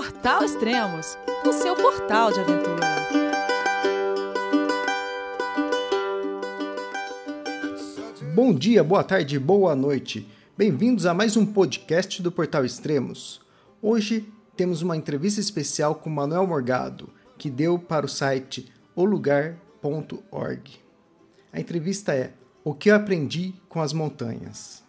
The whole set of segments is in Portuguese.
Portal Extremos, o seu portal de aventura. Bom dia, boa tarde, boa noite. Bem-vindos a mais um podcast do Portal Extremos. Hoje temos uma entrevista especial com Manuel Morgado, que deu para o site olugar.org. A entrevista é O que eu aprendi com as montanhas.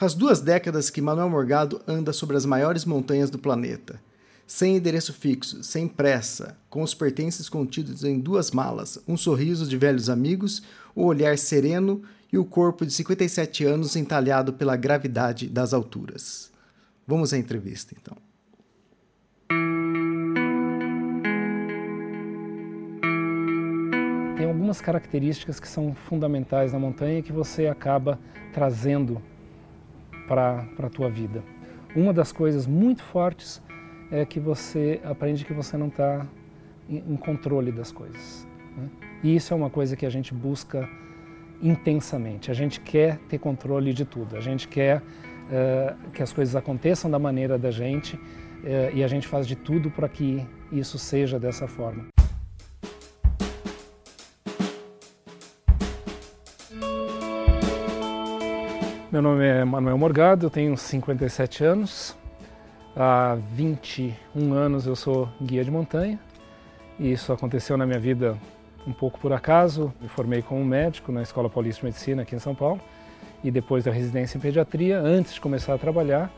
Faz duas décadas que Manuel Morgado anda sobre as maiores montanhas do planeta. Sem endereço fixo, sem pressa, com os pertences contidos em duas malas, um sorriso de velhos amigos, o olhar sereno e o corpo de 57 anos entalhado pela gravidade das alturas. Vamos à entrevista, então. Tem algumas características que são fundamentais na montanha que você acaba trazendo para a tua vida. Uma das coisas muito fortes é que você aprende que você não está em controle das coisas. Né? E isso é uma coisa que a gente busca intensamente. A gente quer ter controle de tudo. A gente quer uh, que as coisas aconteçam da maneira da gente uh, e a gente faz de tudo para que isso seja dessa forma. Meu nome é Manuel Morgado, eu tenho 57 anos. Há 21 anos eu sou guia de montanha. E isso aconteceu na minha vida um pouco por acaso. Me formei como médico na Escola Paulista de Medicina aqui em São Paulo e depois da residência em pediatria, antes de começar a trabalhar,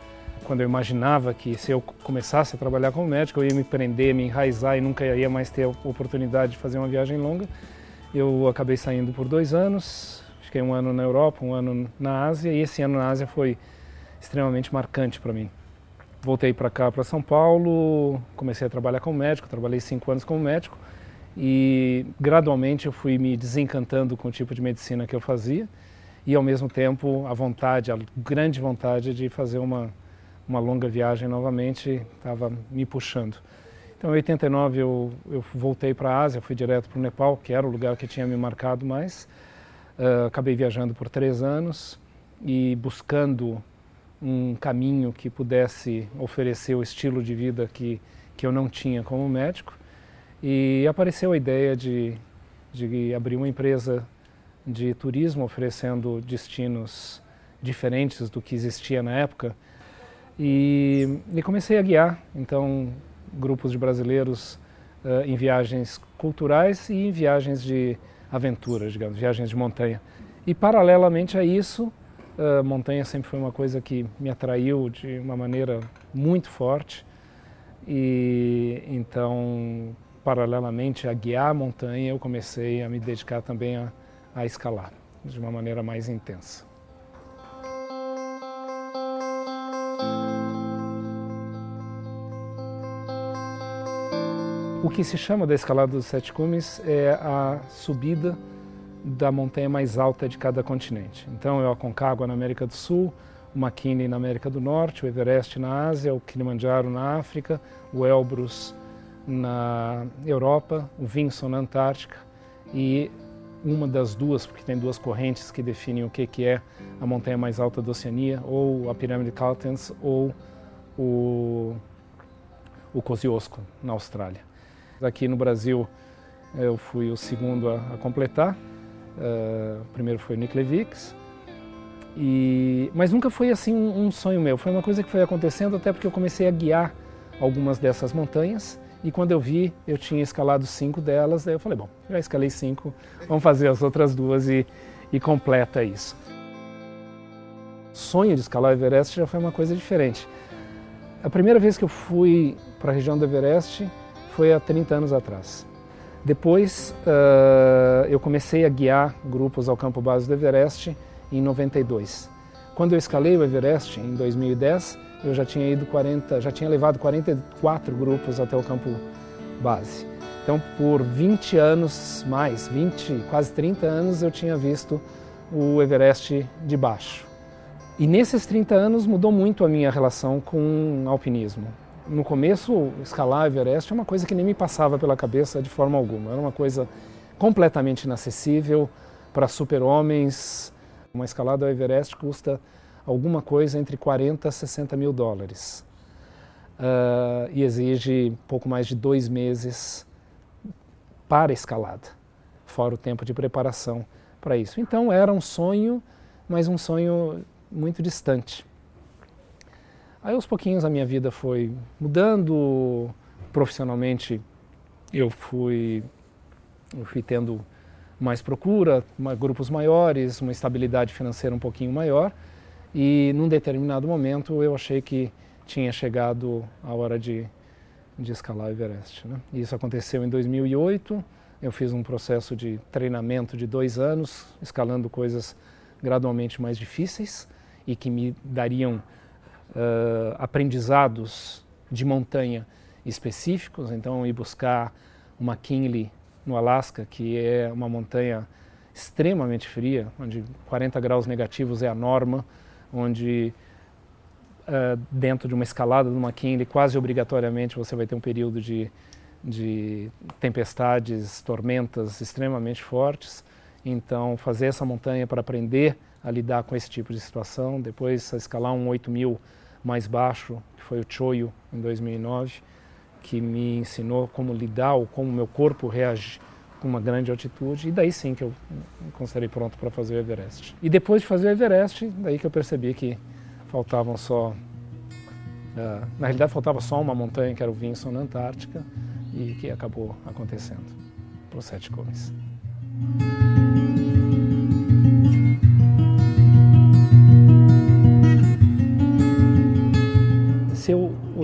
quando eu imaginava que se eu começasse a trabalhar como médico eu ia me prender, me enraizar e nunca ia mais ter a oportunidade de fazer uma viagem longa, eu acabei saindo por dois anos, fiquei um ano na Europa, um ano na Ásia e esse ano na Ásia foi extremamente marcante para mim. Voltei para cá, para São Paulo, comecei a trabalhar como médico, trabalhei cinco anos como médico e gradualmente eu fui me desencantando com o tipo de medicina que eu fazia e ao mesmo tempo a vontade, a grande vontade de fazer uma, uma longa viagem novamente estava me puxando. Então em 89 eu, eu voltei para a Ásia, fui direto para o Nepal, que era o lugar que tinha me marcado mais. Uh, acabei viajando por três anos e buscando um caminho que pudesse oferecer o estilo de vida que, que eu não tinha como médico. E apareceu a ideia de, de abrir uma empresa de turismo oferecendo destinos diferentes do que existia na época. E, e comecei a guiar, então, grupos de brasileiros uh, em viagens culturais e em viagens de aventura, digamos, viagens de montanha. E paralelamente a isso, uh, montanha sempre foi uma coisa que me atraiu de uma maneira muito forte. E então paralelamente a guiar a montanha, eu comecei a me dedicar também a, a escalar de uma maneira mais intensa. O que se chama da escalada dos sete cumes é a subida da montanha mais alta de cada continente. Então é o Aconcagua na América do Sul, o McKinley na América do Norte, o Everest na Ásia, o Kilimanjaro na África, o Elbrus na Europa, o Vinson na Antártica e uma das duas, porque tem duas correntes que definem o que, que é a montanha mais alta da Oceania, ou a pirâmide Caltens, ou o, o Kosciuszko, na Austrália. Aqui no Brasil eu fui o segundo a, a completar, uh, o primeiro foi o Nick Levix, e, mas nunca foi assim um, um sonho meu, foi uma coisa que foi acontecendo até porque eu comecei a guiar algumas dessas montanhas e quando eu vi, eu tinha escalado cinco delas, daí eu falei, bom, já escalei cinco, vamos fazer as outras duas e, e completa isso. O sonho de escalar o Everest já foi uma coisa diferente. A primeira vez que eu fui para a região do Everest foi há 30 anos atrás. Depois uh, eu comecei a guiar grupos ao campo base do Everest em 92. Quando eu escalei o Everest em 2010, eu já tinha ido 40, já tinha levado 44 grupos até o campo base. Então, por 20 anos mais, 20, quase 30 anos, eu tinha visto o Everest de baixo. E nesses 30 anos mudou muito a minha relação com alpinismo. No começo, escalar Everest é uma coisa que nem me passava pela cabeça de forma alguma. Era uma coisa completamente inacessível para super-homens. Uma escalada ao Everest custa alguma coisa entre 40 a 60 mil dólares. Uh, e exige pouco mais de dois meses para escalada, fora o tempo de preparação para isso. Então era um sonho, mas um sonho muito distante. Aí aos pouquinhos a minha vida foi mudando profissionalmente. Eu fui, eu fui tendo mais procura, grupos maiores, uma estabilidade financeira um pouquinho maior. E num determinado momento eu achei que tinha chegado a hora de, de escalar o Everest. Né? Isso aconteceu em 2008. Eu fiz um processo de treinamento de dois anos, escalando coisas gradualmente mais difíceis e que me dariam uh, aprendizados de montanha específicos. Então, ir buscar uma Kinley no Alasca, que é uma montanha extremamente fria, onde 40 graus negativos é a norma, onde uh, dentro de uma escalada de uma Kinley, quase obrigatoriamente você vai ter um período de, de tempestades, tormentas extremamente fortes. Então, fazer essa montanha para aprender a lidar com esse tipo de situação, depois escalar um 8 mil mais baixo, que foi o Choyo em 2009, que me ensinou como lidar ou como meu corpo reage com uma grande altitude, e daí sim que eu me considerei pronto para fazer o Everest. E depois de fazer o Everest, daí que eu percebi que faltavam só. Uh, na realidade, faltava só uma montanha, que era o Vinson, na Antártica, e que acabou acontecendo para os sete comes.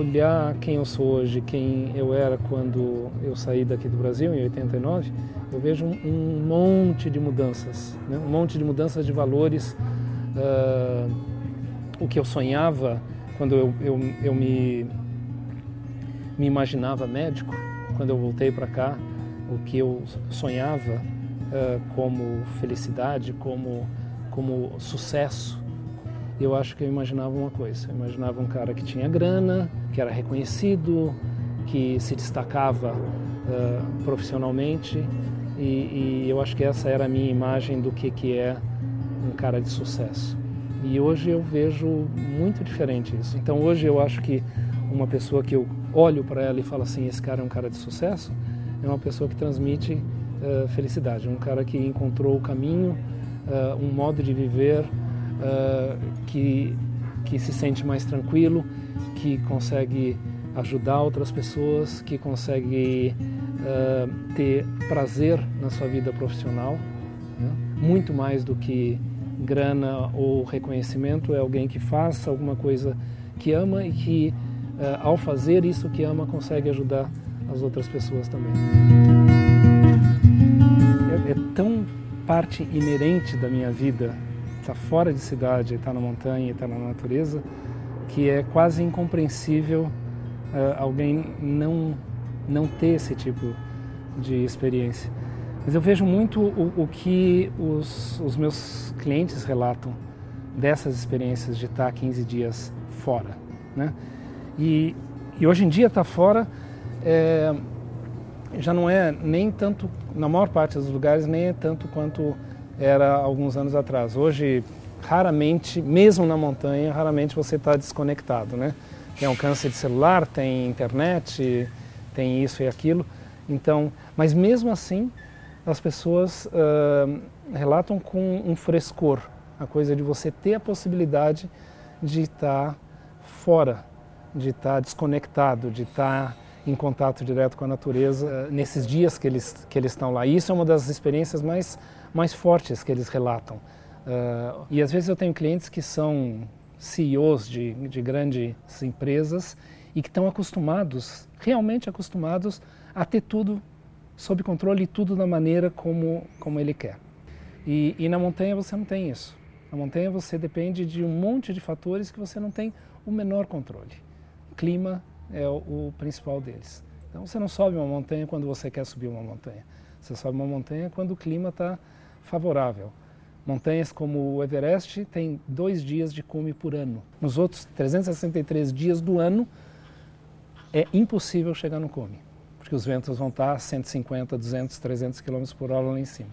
Olhar quem eu sou hoje, quem eu era quando eu saí daqui do Brasil, em 89, eu vejo um, um monte de mudanças, né? um monte de mudanças de valores. Uh, o que eu sonhava quando eu, eu, eu me, me imaginava médico, quando eu voltei para cá, o que eu sonhava uh, como felicidade, como, como sucesso, eu acho que eu imaginava uma coisa. Eu imaginava um cara que tinha grana, que era reconhecido, que se destacava uh, profissionalmente. E, e, eu acho que essa era a minha imagem do que, que é um cara de sucesso. E hoje eu vejo muito diferente isso. Então hoje eu acho que uma pessoa que eu olho para ela e falo assim, esse cara é um cara de sucesso, é uma pessoa que transmite uh, felicidade, um cara que encontrou o caminho, uh, um modo de viver uh, que, que se sente mais tranquilo, que consegue ajudar outras pessoas, que consegue uh, ter prazer na sua vida profissional, né? muito mais do que grana ou reconhecimento, é alguém que faça alguma coisa que ama e que, uh, ao fazer isso que ama, consegue ajudar as outras pessoas também. É, é tão parte inerente da minha vida está fora de cidade, está na montanha, está na natureza, que é quase incompreensível uh, alguém não, não ter esse tipo de experiência. Mas eu vejo muito o, o que os, os, meus clientes relatam dessas experiências de estar 15 dias fora. Né? E, e hoje em dia estar tá fora é, já não é nem tanto, na maior parte dos lugares, nem é tanto quanto era alguns anos atrás. Hoje, raramente, mesmo na montanha, raramente você está desconectado, né? Tem alcance de celular, tem internet, tem isso e aquilo. Então, mas mesmo assim, as pessoas uh, relatam com um frescor a coisa de você ter a possibilidade de estar tá fora, de estar tá desconectado, de estar tá em contato direto com a natureza uh, nesses dias que eles que eles estão lá. E isso é uma das experiências mais mais fortes que eles relatam. Uh, e às vezes eu tenho clientes que são CEOs de, de grandes empresas e que estão acostumados, realmente acostumados, a ter tudo sob controle e tudo da maneira como, como ele quer. E, e na montanha você não tem isso. Na montanha você depende de um monte de fatores que você não tem o menor controle. O clima é o, o principal deles. Então você não sobe uma montanha quando você quer subir uma montanha. Você sobe uma montanha quando o clima está favorável. Montanhas como o Everest têm dois dias de cume por ano. Nos outros 363 dias do ano é impossível chegar no cume, porque os ventos vão estar a 150, 200, 300 km por hora lá em cima.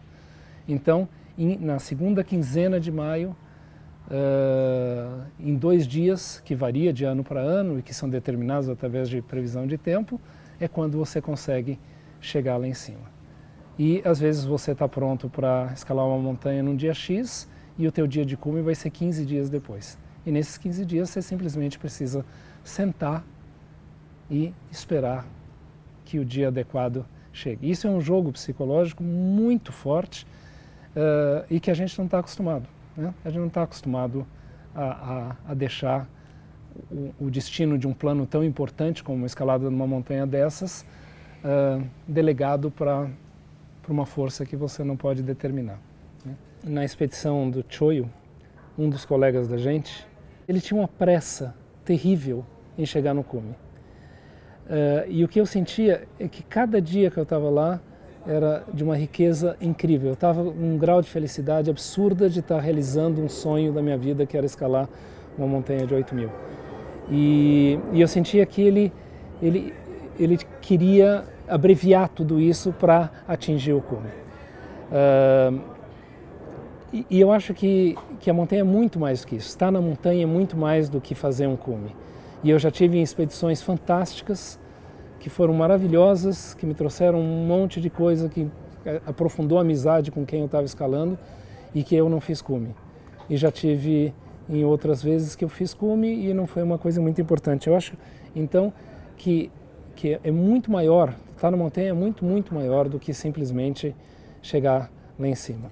Então, na segunda quinzena de maio, uh, em dois dias, que varia de ano para ano e que são determinados através de previsão de tempo, é quando você consegue chegar lá em cima. E às vezes você está pronto para escalar uma montanha num dia X e o teu dia de cume vai ser 15 dias depois. E nesses 15 dias você simplesmente precisa sentar e esperar que o dia adequado chegue. Isso é um jogo psicológico muito forte uh, e que a gente não está acostumado. Né? A gente não está acostumado a, a, a deixar o, o, destino de um plano tão importante como uma escalada numa montanha dessas uh, delegado para uma força que você não pode determinar. Né? Na expedição do Choyo, um dos colegas da gente, ele tinha uma pressa terrível em chegar no cume. Uh, e o que eu sentia é que cada dia que eu estava lá era de uma riqueza incrível. Eu estava num grau de felicidade absurda de estar realizando um sonho da minha vida, que era escalar uma montanha de 8 mil. E, e eu sentia que ele, ele, ele queria abreviar tudo isso para atingir o cume. Uh, e, e, eu acho que, que a montanha é muito mais do que isso. Estar na montanha é muito mais do que fazer um cume. E eu já tive expedições fantásticas que foram maravilhosas, que me trouxeram um monte de coisa que é, aprofundou a amizade com quem eu estava escalando e que eu não fiz cume. E já tive em outras vezes que eu fiz cume e não foi uma coisa muito importante. Eu acho, então, que, que é muito maior, estar na montanha é muito, muito maior do que simplesmente chegar lá em cima.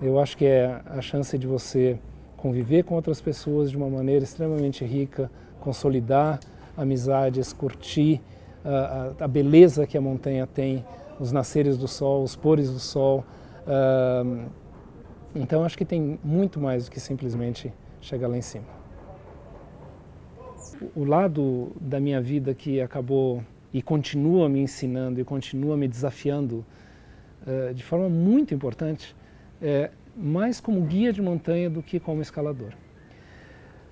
Eu acho que é a chance de você conviver com outras pessoas de uma maneira extremamente rica, consolidar amizades, curtir a, a, beleza que a montanha tem, os nasceres do sol, os pores do sol. Uh, então acho que tem muito mais do que simplesmente chegar lá em cima. O lado da minha vida que acabou e continua me ensinando e continua me desafiando uh, de forma muito importante é mais como guia de montanha do que como escalador.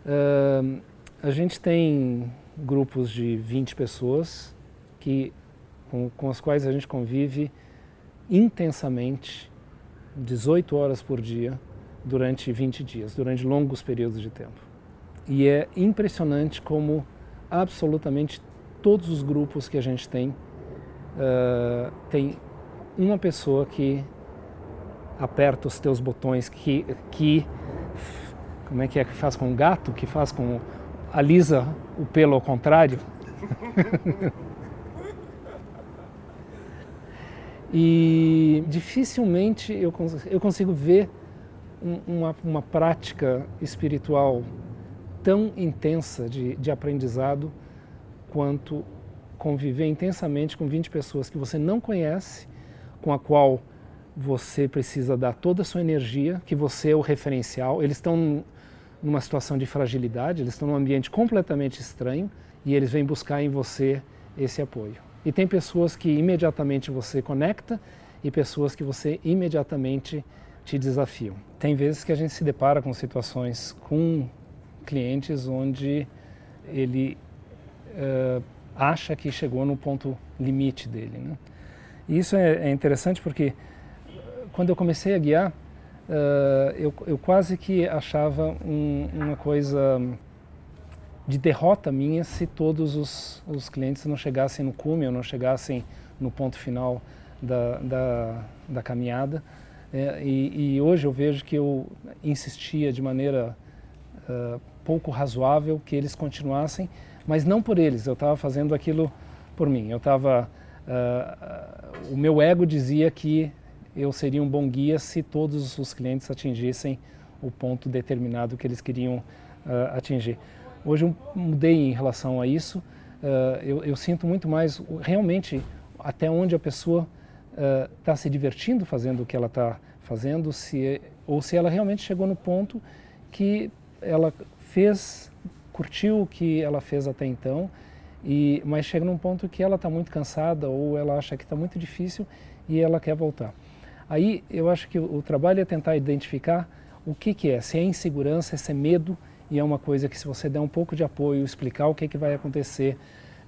Uh, a gente tem grupos de 20 pessoas que, com, com as quais a gente convive intensamente, 18 horas por dia, durante 20 dias, durante longos períodos de tempo. E é impressionante como absolutamente todos os grupos que a gente tem, uh, tem uma pessoa que aperta os teus botões, que, que como é que é que faz com o gato, que faz com alisa o pelo ao contrário. E dificilmente eu, eu consigo ver uma, uma prática espiritual tão intensa de, de aprendizado quanto conviver intensamente com 20 pessoas que você não conhece, com a qual você precisa dar toda a sua energia, que você é o referencial. Eles estão numa situação de fragilidade, eles estão num ambiente completamente estranho e eles vêm buscar em você esse apoio. E tem pessoas que imediatamente você conecta e pessoas que você imediatamente te desafiam. Tem vezes que a gente se depara com situações com clientes onde ele uh, acha que chegou no ponto limite dele. Né? E isso é, é, interessante porque quando eu comecei a guiar, uh, eu, eu, quase que achava um, uma coisa de derrota minha se todos os, os clientes não chegassem no cume ou não chegassem no ponto final da, da, da caminhada. É, e, e, hoje eu vejo que eu insistia de maneira uh, pouco razoável que eles continuassem, mas não por eles, eu estava fazendo aquilo por mim. Eu estava, uh, uh, o meu ego dizia que eu seria um bom guia se todos os clientes atingissem o ponto determinado que eles queriam atingir. Hoje eu mudei em relação a isso. Uh, eu, eu, sinto muito mais realmente até onde a pessoa está uh, se divertindo fazendo o que ela está fazendo, se, ou se ela realmente chegou no ponto que ela fez, curtiu o que ela fez até então, e, mas chega num ponto que ela está muito cansada ou ela acha que está muito difícil e ela quer voltar. Aí eu acho que o, o trabalho é tentar identificar o que, que é, se é insegurança, se é medo, e é uma coisa que se você der um pouco de apoio, explicar o que, que vai acontecer,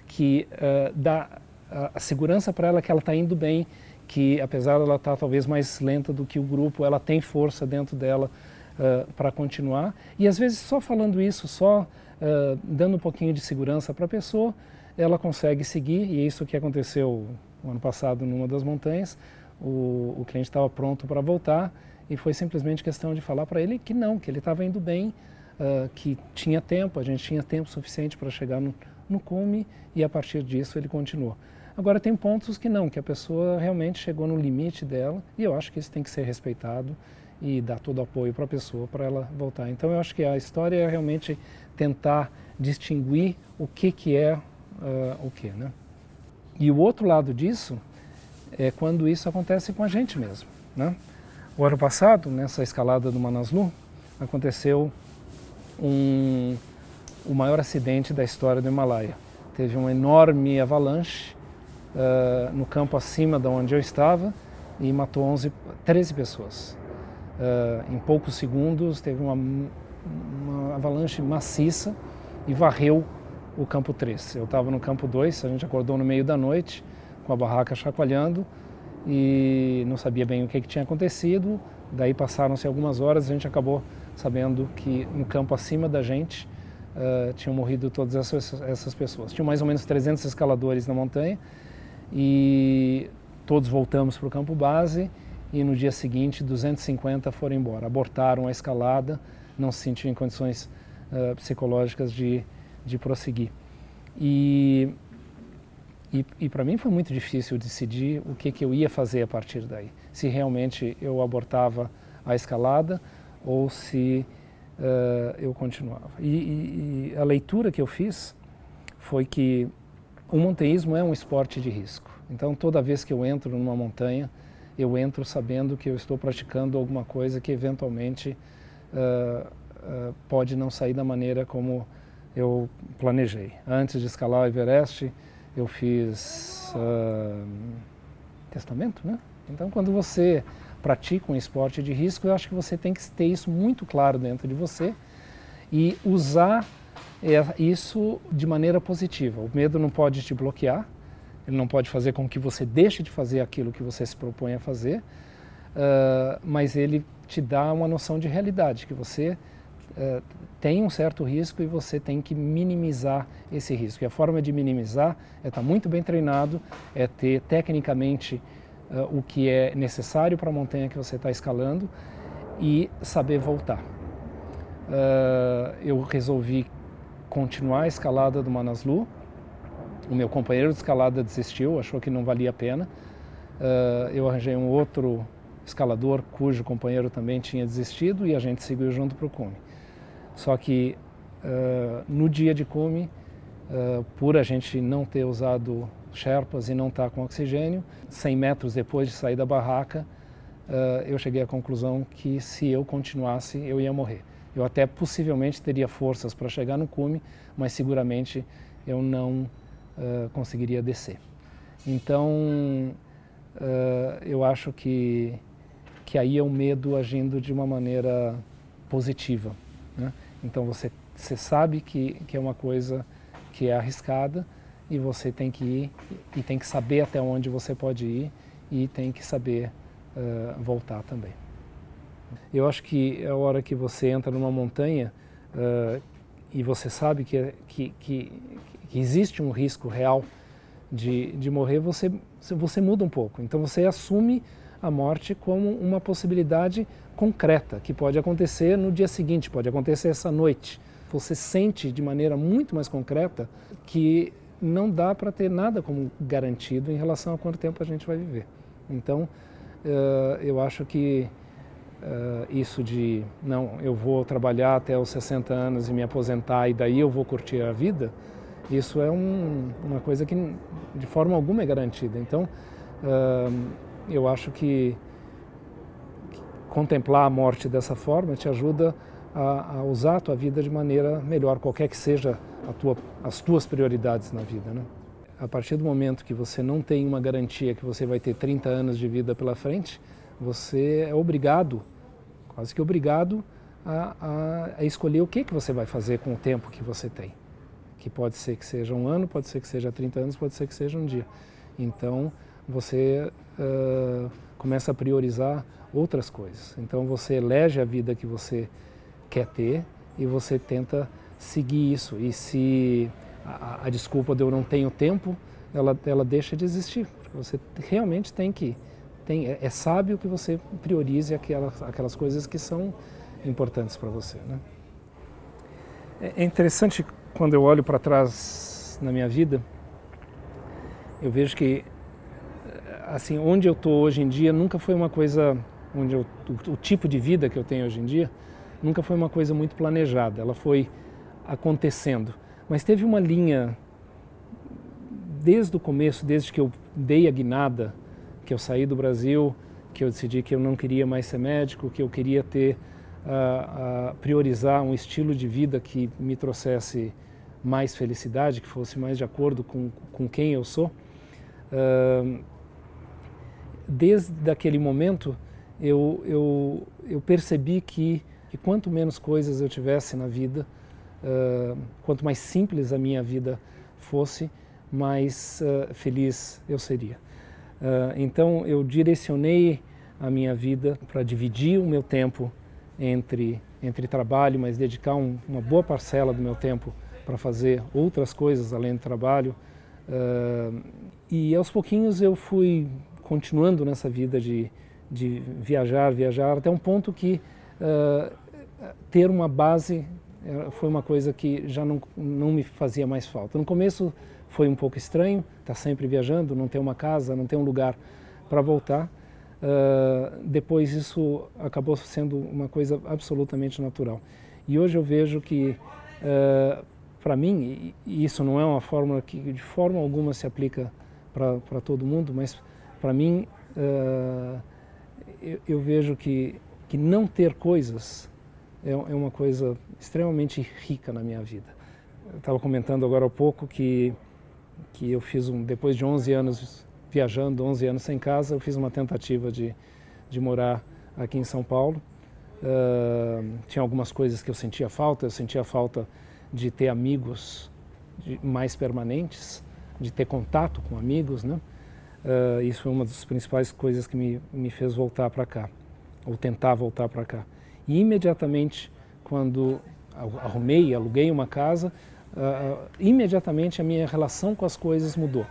que uh, dá a, segurança para ela que ela está indo bem, que apesar dela estar tá talvez mais lenta do que o grupo, ela tem força dentro dela, uh, para continuar. E às vezes só falando isso, só uh, dando um pouquinho de segurança para a pessoa, ela consegue seguir. E é isso que aconteceu o ano passado numa das montanhas. O, o cliente estava pronto para voltar e foi simplesmente questão de falar para ele que não, que ele estava indo bem, uh, que tinha tempo, a gente tinha tempo suficiente para chegar no, no cume e a partir disso ele continuou. Agora tem pontos que não, que a pessoa realmente chegou no limite dela e eu acho que isso tem que ser respeitado e dar todo o apoio para a pessoa para ela voltar. Então eu acho que a história é realmente tentar distinguir o que que é uh, o que, né? E o outro lado disso é quando isso acontece com a gente mesmo, né? O ano passado, nessa escalada do Manaslu, aconteceu um, o maior acidente da história do Himalaia. Teve uma enorme avalanche uh, no campo acima de onde eu estava e matou 11, 13 pessoas. Uh, em poucos segundos teve uma, uma avalanche maciça e varreu o campo 3. Eu estava no campo 2, a gente acordou no meio da noite com a barraca chacoalhando e não sabia bem o que, que tinha acontecido. Daí passaram-se algumas horas, a gente acabou sabendo que no campo acima da gente uh, tinham morrido todas essas, essas pessoas. Tinham mais ou menos 300 escaladores na montanha e todos voltamos para o campo base e no dia seguinte 250 foram embora, abortaram a escalada, não se sentiam em condições uh, psicológicas de, de prosseguir. E, e, e para mim foi muito difícil decidir o que, que eu ia fazer a partir daí. Se realmente eu abortava a escalada ou se uh, eu continuava. E, e, e a leitura que eu fiz foi que o montanhismo é um esporte de risco. Então, toda vez que eu entro numa montanha, eu entro sabendo que eu estou praticando alguma coisa que eventualmente uh, uh, pode não sair da maneira como eu planejei. Antes de escalar o Everest, eu fiz uh, testamento, né? Então, quando você pratica um esporte de risco, eu acho que você tem que ter isso muito claro dentro de você e usar é isso de maneira positiva. O medo não pode te bloquear, ele não pode fazer com que você deixe de fazer aquilo que você se propõe a fazer, uh, mas ele te dá uma noção de realidade, que você uh, tem um certo risco e você tem que minimizar esse risco. E a forma de minimizar é estar muito bem treinado, é ter tecnicamente uh, o que é necessário para a montanha que você está escalando e saber voltar. eu resolvi continuar a escalada do Manaslu. O meu companheiro de escalada desistiu, achou que não valia a pena. Uh, eu arranjei um outro escalador cujo companheiro também tinha desistido e a gente seguiu junto para o cume. Só que uh, no dia de cume, uh, por a gente não ter usado Sherpas e não estar tá com oxigênio, 100 metros depois de sair da barraca, eu cheguei à conclusão que se eu continuasse, eu ia morrer. Eu até possivelmente teria forças para chegar no cume, mas seguramente eu não uh, conseguiria descer. Então, uh, eu acho que, que aí é o medo agindo de uma maneira positiva. Né? Então, você, você sabe que, que é uma coisa que é arriscada e você tem que ir e tem que saber até onde você pode ir e tem que saber uh, voltar também. Eu acho que é a hora que você entra numa montanha uh, e você sabe que, que, que, que, existe um risco real de, de morrer, você, você muda um pouco. Então você assume a morte como uma possibilidade concreta, que pode acontecer no dia seguinte, pode acontecer essa noite. Você sente de maneira muito mais concreta que não dá para ter nada como garantido em relação a quanto tempo a gente vai viver. Então, uh, eu acho que uh, isso de não, eu vou trabalhar até os 60 anos e me aposentar e daí eu vou curtir a vida, isso é um, uma coisa que de forma alguma é garantida. Então, uh, eu acho que contemplar a morte dessa forma te ajuda a, a, usar a tua vida de maneira melhor, qualquer que seja tua, as tuas prioridades na vida. Né? A partir do momento que você não tem uma garantia que você vai ter 30 anos de vida pela frente, você é obrigado, quase que obrigado, a, a, a, escolher o que, que você vai fazer com o tempo que você tem. Que pode ser que seja um ano, pode ser que seja 30 anos, pode ser que seja um dia. Então, você uh, começa a priorizar outras coisas. Então você elege a vida que você quer ter e você tenta seguir isso. E se a, a desculpa de eu não tenho tempo, ela, ela deixa de existir. Você realmente tem que. Tem, é, é sábio que você priorize aquelas, aquelas coisas que são importantes para você. Né? É, é interessante quando eu olho para trás na minha vida, eu vejo que assim onde eu estou hoje em dia nunca foi uma coisa onde eu, o, o, tipo de vida que eu tenho hoje em dia nunca foi uma coisa muito planejada ela foi acontecendo mas teve uma linha desde o começo desde que eu dei a guinada que eu saí do Brasil que eu decidi que eu não queria mais ser médico que eu queria ter uh, uh, priorizar um estilo de vida que me trouxesse mais felicidade que fosse mais de acordo com, com quem eu sou uh, desde aquele momento eu, eu, eu percebi que, que, quanto menos coisas eu tivesse na vida, uh, quanto mais simples a minha vida fosse, mais uh, feliz eu seria. Uh, então eu direcionei a minha vida para dividir o meu tempo entre, entre trabalho, mas dedicar um, uma boa parcela do meu tempo para fazer outras coisas além do trabalho. e aos pouquinhos eu fui continuando nessa vida de, de viajar, viajar, até um ponto que uh, ter uma base eh, foi uma coisa que já não, não me fazia mais falta. No começo foi um pouco estranho, estar tá sempre viajando, não ter uma casa, não ter um lugar para voltar. Uh, depois isso acabou sendo uma coisa absolutamente natural. E hoje eu vejo que, uh, para mim, e isso não é uma fórmula que de forma alguma se aplica para todo mundo, mas para mim, uh, eu, eu, vejo que, que não ter coisas é, é uma coisa extremamente rica na minha vida. Eu estava comentando agora há pouco que, que eu fiz um, depois de 11 anos viajando, 11 anos sem casa, eu fiz uma tentativa de, de morar aqui em São Paulo. Uh, tinha algumas coisas que eu sentia falta, eu sentia falta de ter amigos de, mais permanentes, de ter contato com amigos, né? Uh, isso foi uma das principais coisas que me, me fez voltar para cá, ou tentar voltar para cá. E imediatamente, quando arrumei, aluguei uma casa, uh, imediatamente a minha relação com as coisas mudou.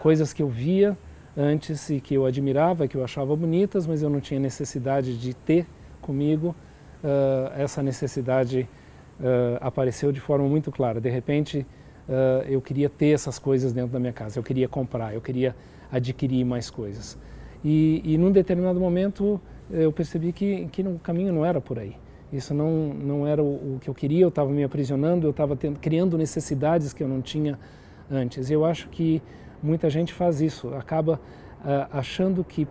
Coisas que eu via antes e que eu admirava, que eu achava bonitas, mas eu não tinha necessidade de ter comigo, uh, essa necessidade apareceu de forma muito clara. De repente, eu queria ter essas coisas dentro da minha casa, eu queria comprar, eu queria adquirir mais coisas. E, e num determinado momento eu percebi que, que o caminho não era por aí. Isso não, não era o, o que eu queria, eu estava me aprisionando, eu estava criando necessidades que eu não tinha antes. E eu acho que muita gente faz isso, acaba uh, achando que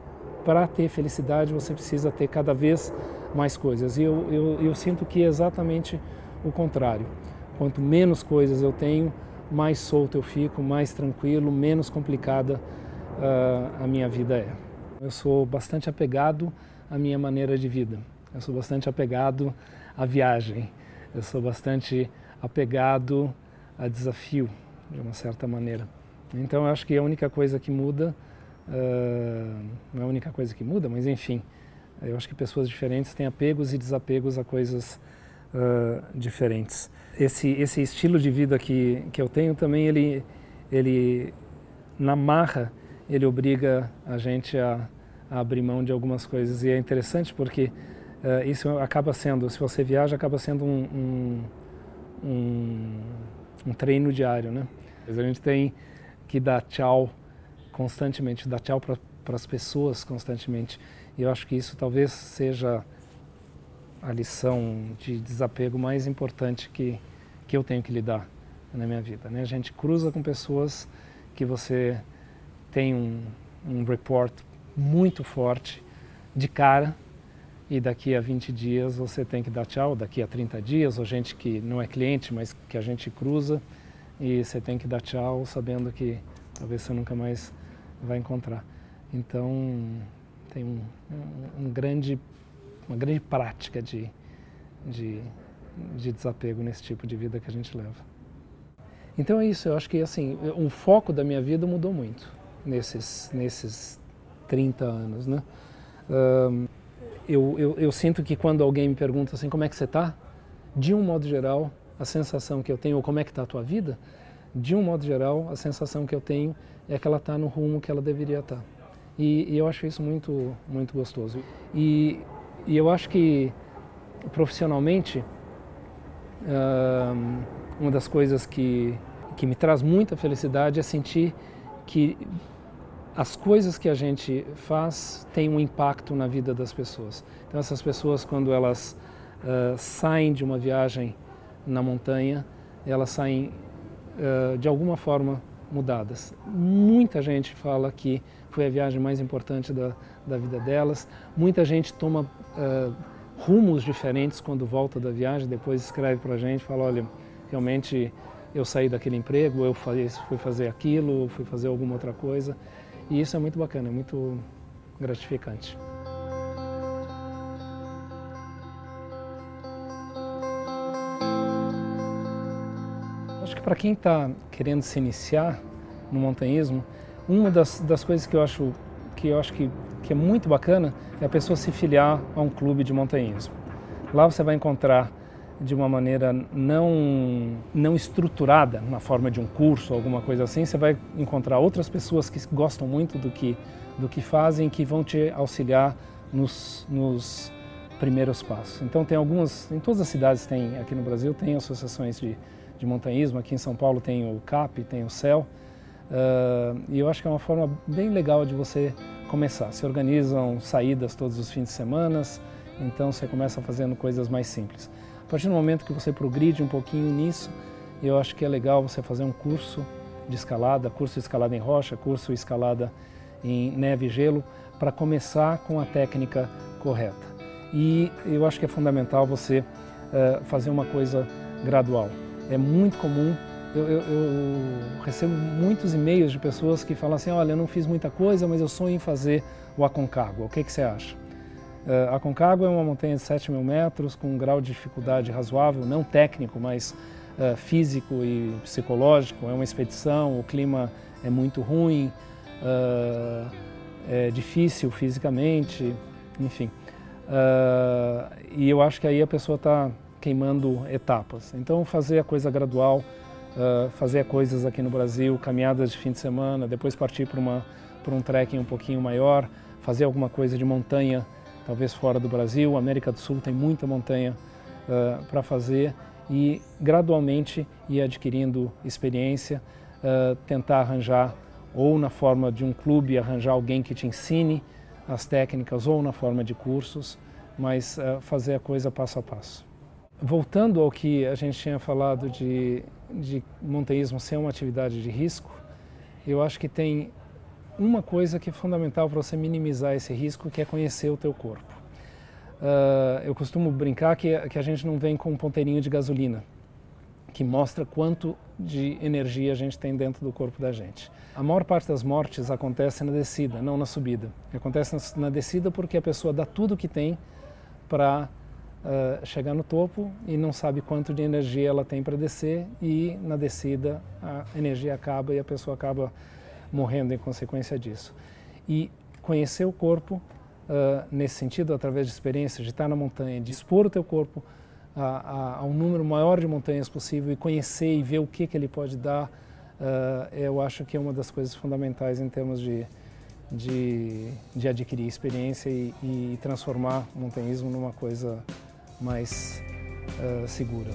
para ter felicidade você precisa ter cada vez mais coisas. E eu, eu, eu sinto que é exatamente o contrário. Quanto menos coisas eu tenho, mais solto eu fico, mais tranquilo, menos complicada uh, a minha vida é. Eu sou bastante apegado à minha maneira de vida. Eu sou bastante apegado à viagem. Eu sou bastante apegado a desafio, de uma certa maneira. Então eu acho que a única coisa que muda, uh, não é a única coisa que muda, mas enfim, eu acho que pessoas diferentes têm apegos e desapegos a coisas uh, diferentes. Esse, esse estilo de vida que, que eu tenho também, ele, ele na marra, ele obriga a gente a, a abrir mão de algumas coisas. E é interessante porque uh, isso acaba sendo, se você viaja, acaba sendo um, um, um, um treino diário, né? A gente tem que dar tchau constantemente, dar tchau para as pessoas constantemente. E eu acho que isso talvez seja a lição de desapego mais importante que, que eu tenho que lidar na minha vida. Né? A gente cruza com pessoas que você tem um, um report muito forte de cara e daqui a 20 dias você tem que dar tchau, daqui a 30 dias, ou gente que não é cliente, mas que a gente cruza e você tem que dar tchau sabendo que talvez você nunca mais vai encontrar. Então tem um, um, um grande, uma grande prática de, de, de desapego nesse tipo de vida que a gente leva. Então é isso, eu acho que assim, o foco da minha vida mudou muito nesses, nesses 30 anos. Né? Uh, eu, eu, eu, sinto que quando alguém me pergunta assim, como é que você está? De um modo geral, a sensação que eu tenho, ou como é que está a tua vida? De um modo geral, a sensação que eu tenho é que ela está no rumo que ela deveria estar. Tá. E, e, eu acho isso muito, muito gostoso. E, e eu acho que profissionalmente, uma das coisas que, que me traz muita felicidade é sentir que as coisas que a gente faz têm um impacto na vida das pessoas. Então, essas pessoas, quando elas uh, saem de uma viagem na montanha, elas saem uh, de alguma forma mudadas. Muita gente fala que foi a viagem mais importante da, da vida delas. Muita gente toma uh, rumos diferentes quando volta da viagem, depois escreve para a gente, fala, olha, realmente eu saí daquele emprego, eu fui fazer aquilo, fui fazer alguma outra coisa. E isso é muito bacana, é muito gratificante. Acho que para quem está querendo se iniciar no montanhismo, uma das, das coisas que eu acho que eu acho que, que é muito bacana é a pessoa se filiar a um clube de montanhismo. Lá você vai encontrar de uma maneira não, não estruturada, na forma de um curso alguma coisa assim, você vai encontrar outras pessoas que gostam muito do que, do que fazem que vão te auxiliar nos, nos primeiros passos. Então tem algumas, em todas as cidades tem, aqui no Brasil tem associações de, de montanhismo, aqui em São Paulo tem o CAP, tem o CEL, uh, e eu acho que é uma forma bem legal de você começar. Se organizam saídas todos os fins de semana, então você começa fazendo coisas mais simples. A partir do momento que você progride um pouquinho nisso, eu acho que é legal você fazer um curso de escalada, curso de escalada em rocha, curso de escalada em neve e gelo, para começar com a técnica correta. E eu acho que é fundamental você uh, fazer uma coisa gradual. É muito comum, eu, eu, eu recebo muitos e-mails de pessoas que falam assim, olha, eu não fiz muita coisa, mas eu sonho em fazer o Aconcagua, o que, que você acha? Uh, a Concagua é uma montanha de 7 mil metros com um grau de dificuldade razoável, não técnico, mas uh, físico e psicológico. É uma expedição, o clima é muito ruim, uh, é difícil fisicamente, enfim. e eu acho que aí a pessoa está queimando etapas. Então, fazer a coisa gradual, fazer coisas aqui no Brasil, caminhadas de fim de semana, depois partir para um trekking um pouquinho maior, fazer alguma coisa de montanha talvez fora do Brasil. A América do Sul tem muita montanha uh, para fazer e gradualmente ir adquirindo experiência, uh, tentar arranjar ou na forma de um clube, arranjar alguém que te ensine as técnicas ou na forma de cursos, mas uh, fazer a coisa passo a passo. Voltando ao que a gente tinha falado de, de montanhismo ser uma atividade de risco, eu acho que tem uma coisa que é fundamental para você minimizar esse risco, que é conhecer o teu corpo. Uh, eu costumo brincar que, que a gente não vem com um ponteirinho de gasolina, que mostra quanto de energia a gente tem dentro do corpo da gente. A maior parte das mortes acontece na descida, não na subida. Acontece na, descida porque a pessoa dá tudo que tem para uh, chegar no topo e não sabe quanto de energia ela tem para descer e na descida a energia acaba e a pessoa acaba morrendo em consequência disso. E conhecer o corpo uh, nesse sentido, através de experiências, de estar na montanha, de expor o teu corpo a, a, a, um número maior de montanhas possível e conhecer e ver o que, que ele pode dar, uh, eu acho que é uma das coisas fundamentais em termos de, de, de adquirir experiência e, e, transformar o montanhismo numa coisa mais uh, segura.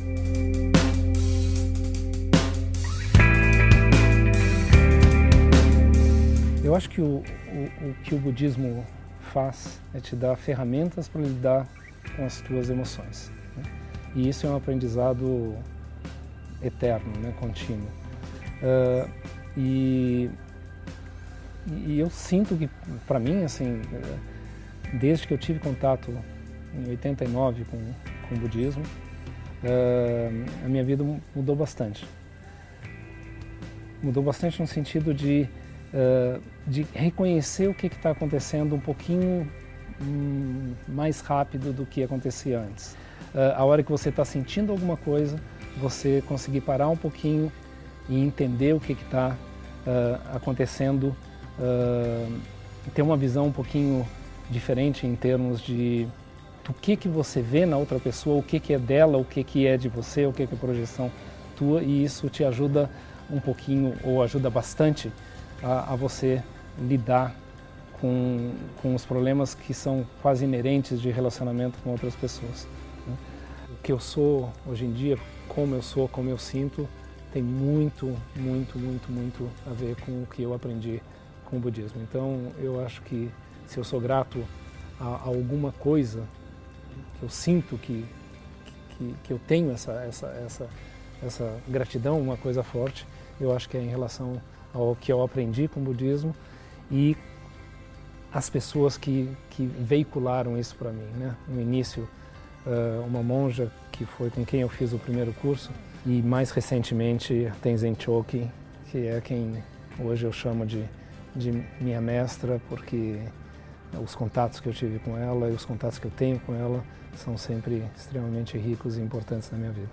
Eu acho que o, o, o, que o budismo faz é te dar ferramentas para lidar com as tuas emoções. Né? E isso é um aprendizado eterno, né? contínuo. Uh, e, e eu sinto que, para mim, assim, desde que eu tive contato em 89 com, com o budismo, uh, a minha vida mudou bastante. Mudou bastante no sentido de de reconhecer o que está acontecendo um pouquinho um, mais rápido do que acontecia antes. Uh, a hora que você está sentindo alguma coisa, você conseguir parar um pouquinho e entender o que está uh, acontecendo ter uma visão um pouquinho diferente em termos de do que que você vê na outra pessoa, o que que é dela, o que que é de você, o que que é projeção tua e isso te ajuda um pouquinho ou ajuda bastante a, a você lidar com, com os problemas que são quase inerentes de relacionamento com outras pessoas. Né? O que eu sou hoje em dia, como eu sou, como eu sinto, tem muito, muito, muito, muito a ver com o que eu aprendi com o budismo. Então, eu acho que se eu sou grato a, a alguma coisa que eu sinto que, que, que eu tenho essa, essa, essa, essa gratidão, uma coisa forte, eu acho que é em relação ao que eu aprendi com o budismo e as pessoas que, que veicularam isso para mim. Né? No início, uma monja que foi com quem eu fiz o primeiro curso, e mais recentemente Tenzin Choki, que é quem hoje eu chamo de, de minha mestra, porque os contatos que eu tive com ela e os contatos que eu tenho com ela são sempre extremamente ricos e importantes na minha vida.